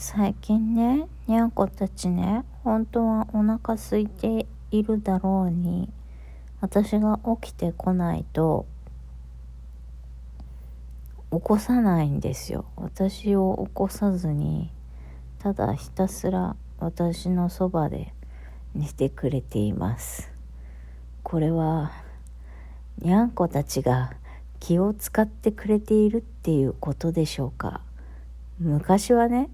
最近ねにゃんこたちね本当はお腹空いているだろうに私が起きてこないと起こさないんですよ。私を起こさずにただひたすら私のそばで寝てくれています。これはにゃんこたちが気を使ってくれているっていうことでしょうか。昔はね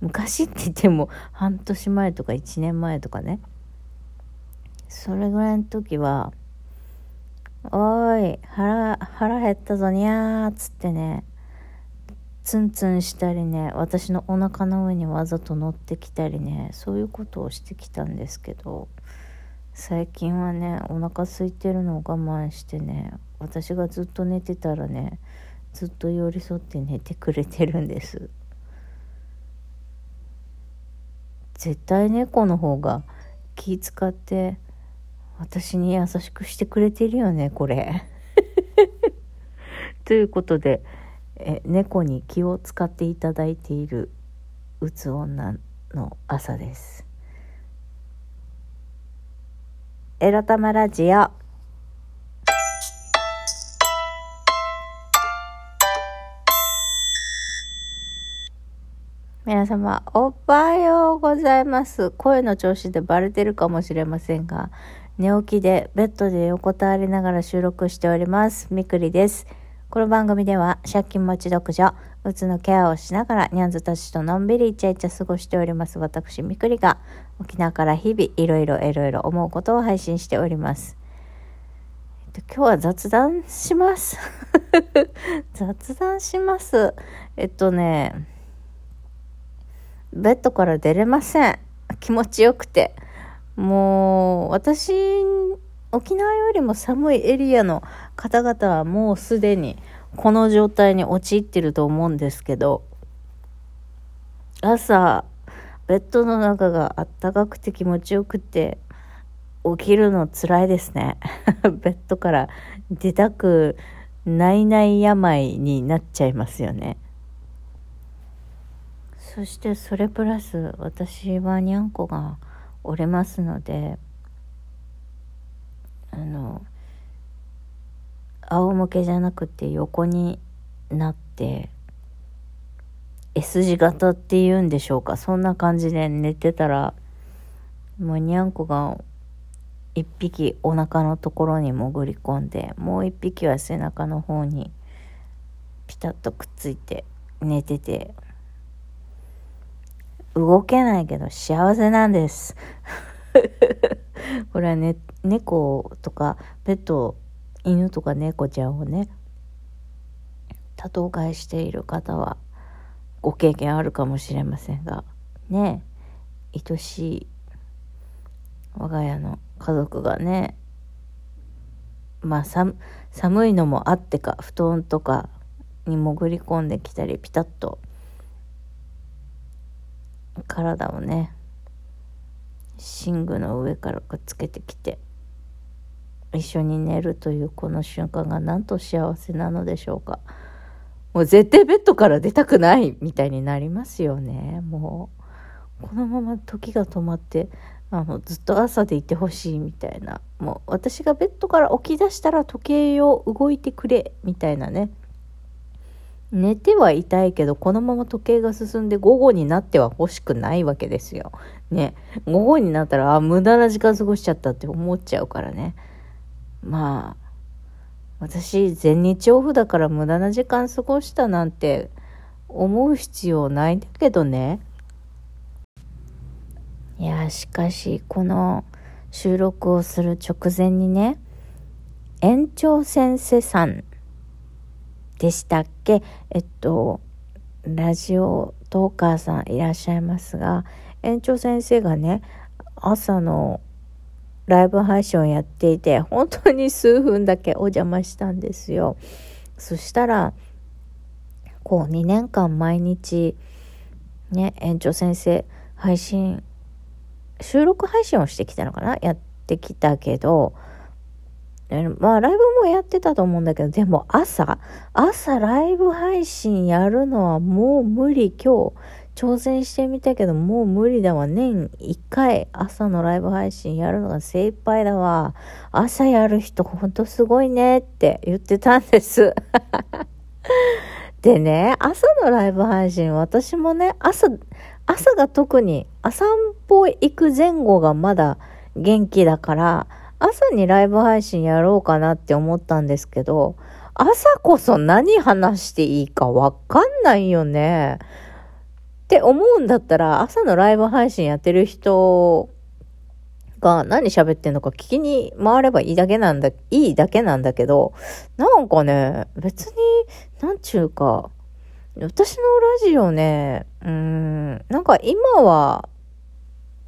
昔って言っても半年前とか1年前とかねそれぐらいの時は「おーい腹腹減ったぞにゃー」っつってねツンツンしたりね私のお腹の上にわざと乗ってきたりねそういうことをしてきたんですけど最近はねお腹空いてるのを我慢してね私がずっと寝てたらねずっと寄り添って寝てくれてるんです。絶対猫の方が気使って私に優しくしてくれてるよねこれ。ということでえ猫に気を使っていただいているうつ女の朝です。エロ玉ラジオ皆様、おはようございます。声の調子でバレてるかもしれませんが、寝起きでベッドで横たわりながら収録しております。みくりです。この番組では、借金持ち独女、うつのケアをしながら、ニャンズたちとのんびりイチャイチャ過ごしております。私、みくりが、沖縄から日々、いろいろいろいろ思うことを配信しております。えっと、今日は雑談します。雑談します。えっとね、ベッドから出れません。気持ちよくて。もう、私、沖縄よりも寒いエリアの方々はもうすでにこの状態に陥ってると思うんですけど、朝、ベッドの中があったかくて気持ちよくて、起きるの辛いですね。ベッドから出たくないない病になっちゃいますよね。そしてそれプラス私はにゃんこが折れますのであの仰向けじゃなくて横になって S 字型っていうんでしょうか。そんな感じで寝てたらもうにゃんこが一匹お腹のところに潜り込んでもう一匹は背中の方にピタッとくっついて寝てて動けないけど幸せなんです。これはね、猫とかペット、犬とか猫ちゃんをね、多頭飼いしている方はご経験あるかもしれませんが、ね、愛しい我が家の家族がね、まあ寒いのもあってか、布団とかに潜り込んできたり、ピタッと体をね寝具の上からくっつけてきて一緒に寝るというこの瞬間がなんと幸せなのでしょうか。もう絶対ベッドから出たくないみたいになりますよね。もうこのまま時が止まってあのずっと朝でいてほしいみたいな。もう私がベッドから起き出したら時計を動いてくれみたいなね。寝てはいたいけど、このまま時計が進んで午後になっては欲しくないわけですよ。ね。午後になったら、あ、無駄な時間過ごしちゃったって思っちゃうからね。まあ、私、全日オフだから無駄な時間過ごしたなんて思う必要ないんだけどね。いや、しかし、この収録をする直前にね、園長先生さんでしたっけ？えっと、ラジオトーカーさんいらっしゃいますが、園長先生がね、朝のライブ配信をやっていて、本当に数分だけお邪魔したんですよ。そしたら、こう2年間毎日、ね、園長先生配信、収録配信をしてきたのかな？やってきたけど、まあ、ライブもやってたと思うんだけど、でも朝、朝ライブ配信やるのはもう無理。今日、挑戦してみたけど、もう無理だわ。年1回朝のライブ配信やるのが精一杯だわ。朝やる人ほんとすごいねって言ってたんです。でね、朝のライブ配信、私もね、朝、朝が特に、朝散歩行く前後がまだ元気だから、朝にライブ配信やろうかなって思ったんですけど、朝こそ何話していいかわかんないよね。って思うんだったら、朝のライブ配信やってる人が何喋ってんのか聞きに回ればいいだけなんだ、いいだけなんだけど、なんかね、別に、なんちゅうか、私のラジオね、うーん、なんか今は、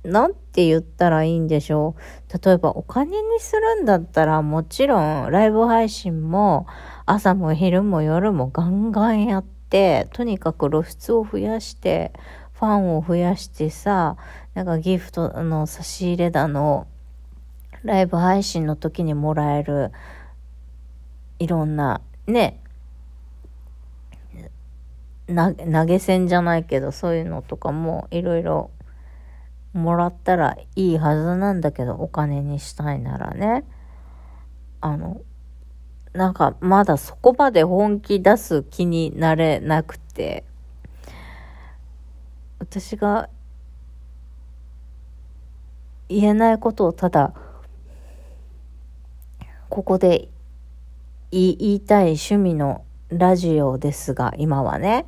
なんて言ったらいいんでしょう。例えばお金にするんだったらもちろんライブ配信も朝も昼も夜もガンガンやって、とにかく露出を増やして、ファンを増やしてさ、なんかギフトの差し入れだの、ライブ配信の時にもらえる、いろんな、ね、投げ銭じゃないけど、そういうのとかもいろいろもらったらいいはずなんだけど、お金にしたいならね。あの、なんかまだそこまで本気出す気になれなくて、私が言えないことをただ、ここで言いたい趣味のラジオですが、今はね、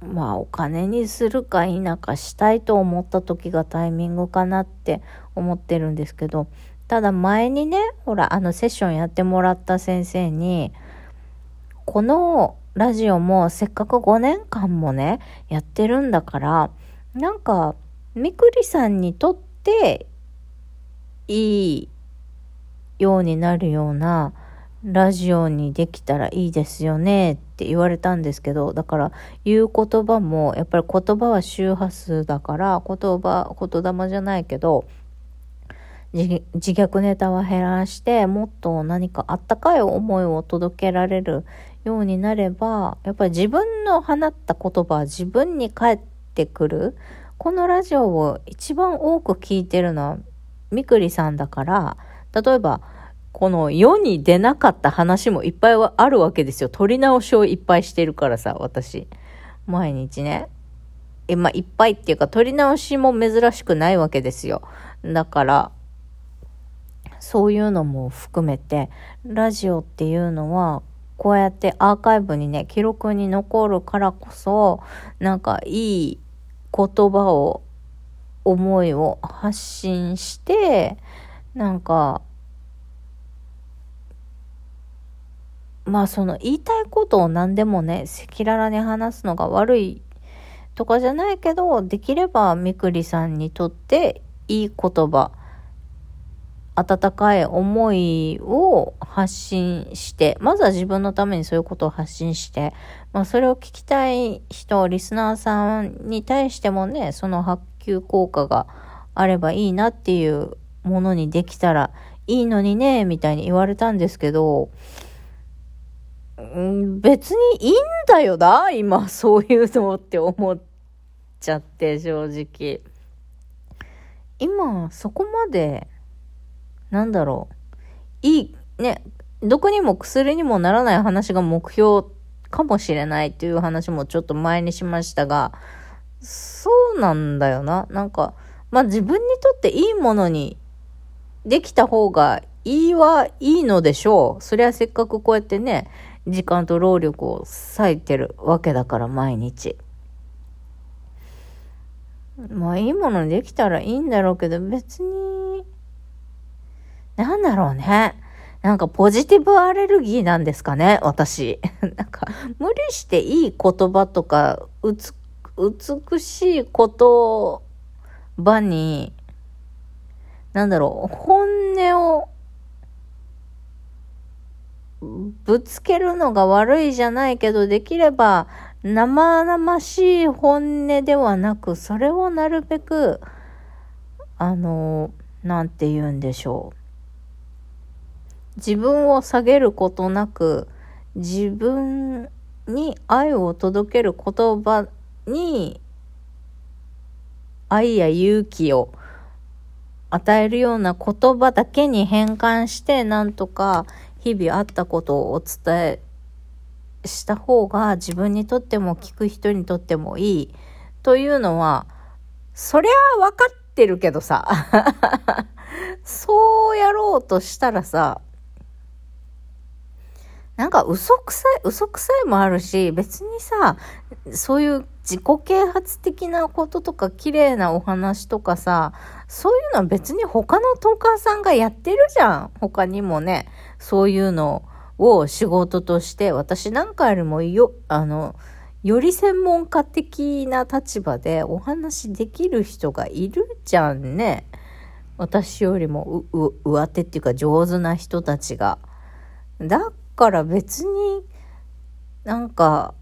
まあお金にするか否かしたいと思った時がタイミングかなって思ってるんですけど、ただ前にね、ほら、あのセッションやってもらった先生に、このラジオもせっかく5年間もね、やってるんだから、なんか、みくりさんにとっていいようになるようなラジオにできたらいいですよねって言われたんですけど、だから言う言葉も、やっぱり言葉は周波数だから、言葉、言霊じゃないけど、自虐ネタは減らして、もっと何かあったかい思いを届けられるようになれば、やっぱり自分の放った言葉は自分に返ってくる。このラジオを一番多く聞いてるのはみくりさんだから、例えば、この世に出なかった話もいっぱいあるわけですよ。撮り直しをいっぱいしてるからさ、私。毎日ね。え、まあ、いっぱいっていうか、撮り直しも珍しくないわけですよ。だから、そういうのも含めて、ラジオっていうのは、こうやってアーカイブにね、記録に残るからこそ、なんかいい言葉を、思いを発信して、なんか、まあその言いたいことを何でもね、赤裸々に話すのが悪いとかじゃないけど、できればみくりさんにとっていい言葉、温かい思いを発信して、まずは自分のためにそういうことを発信して、まあそれを聞きたい人、リスナーさんに対してもね、その発給効果があればいいなっていうものにできたらいいのにね、みたいに言われたんですけど、ん別にいいんだよな、今、そういうのって思っちゃって、正直。今、そこまで、なんだろう。いい、ね、どこにも薬にもならない話が目標かもしれないっていう話もちょっと前にしましたが、そうなんだよな。なんか、まあ自分にとっていいものにできた方がいいはいいのでしょう。そりゃせっかくこうやってね、時間と労力を割いてるわけだから毎日。まあいいものできたらいいんだろうけど別に、なんだろうね。なんかポジティブアレルギーなんですかね、私。なんか無理していい言葉とか、美しい言葉に、なんだろう、本音をぶつけるのが悪いじゃないけど、できれば生々しい本音ではなく、それをなるべく、あの、なんて言うんでしょう。自分を下げることなく、自分に愛を届ける言葉に愛や勇気を与えるような言葉だけに変換して、なんとか日々あったことをお伝えした方が自分にとっても聞く人にとってもいいというのは、そりゃ分かってるけどさ、そうやろうとしたらさ、なんか嘘くさい、嘘くさいもあるし、別にさ、そういう自己啓発的なこととか綺麗なお話とかさ、そういうのは別に他のトーカーさんがやってるじゃん。他にもね、そういうのを仕事として、私なんかよりもよ、あの、より専門家的な立場でお話しできる人がいるじゃんね。私よりも上手っていうか上手な人たちが。だから別になんか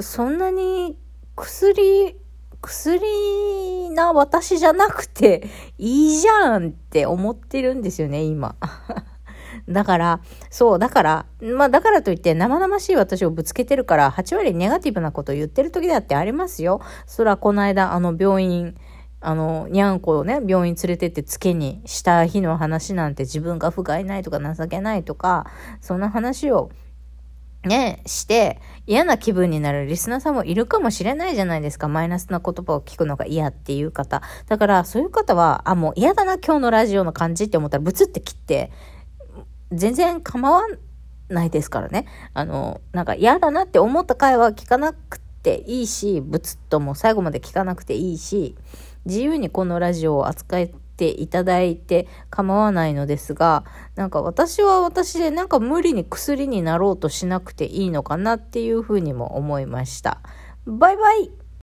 そんなに薬薬な私じゃなくていいじゃんって思ってるんですよね、今。だから、そう、だから、まあだからといって生々しい私をぶつけてるから、8割ネガティブなことを言ってる時だってありますよ。そら、この間、あの病院、あの、にゃんこをね、病院連れてってつけにした日の話なんて自分が不甲斐ないとか情けないとか、そんな話をね、して嫌な気分になるリスナーさんもいるかもしれないじゃないですか。マイナスな言葉を聞くのが嫌っていう方。だからそういう方は、あ、もう嫌だな今日のラジオの感じって思ったらブツって切って、全然構わないですからね。あの、なんか嫌だなって思った会話聞かなくていいし、ブツッとも最後まで聞かなくていいし、自由にこのラジオを扱っていただいて構わないのですが、なんか私は私でなんか無理に薬になろうとしなくていいのかなっていうふうにも思いました。バイバイ